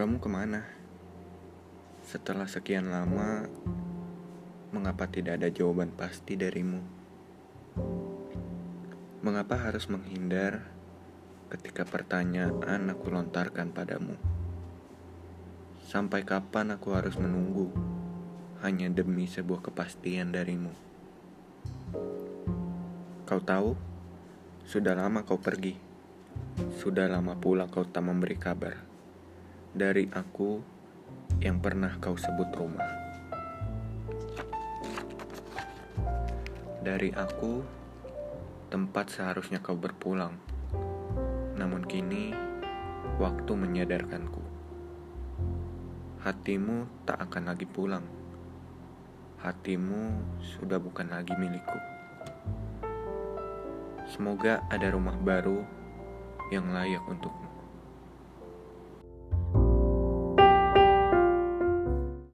Kamu ke mana? Setelah sekian lama, mengapa tidak ada jawaban pasti darimu? Mengapa harus menghindar ketika pertanyaan aku lontarkan padamu? Sampai kapan aku harus menunggu hanya demi sebuah kepastian darimu? Kau tahu, sudah lama kau pergi. Sudah lama pula kau tak memberi kabar dari aku yang pernah kau sebut rumah. Dari aku, tempat seharusnya kau berpulang. Namun kini, waktu menyadarkanku. Hatimu tak akan lagi pulang. Hatimu sudah bukan lagi milikku. Semoga ada rumah baru yang layak untukmu.